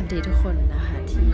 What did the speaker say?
สวัสดีทุกคนนะคะที่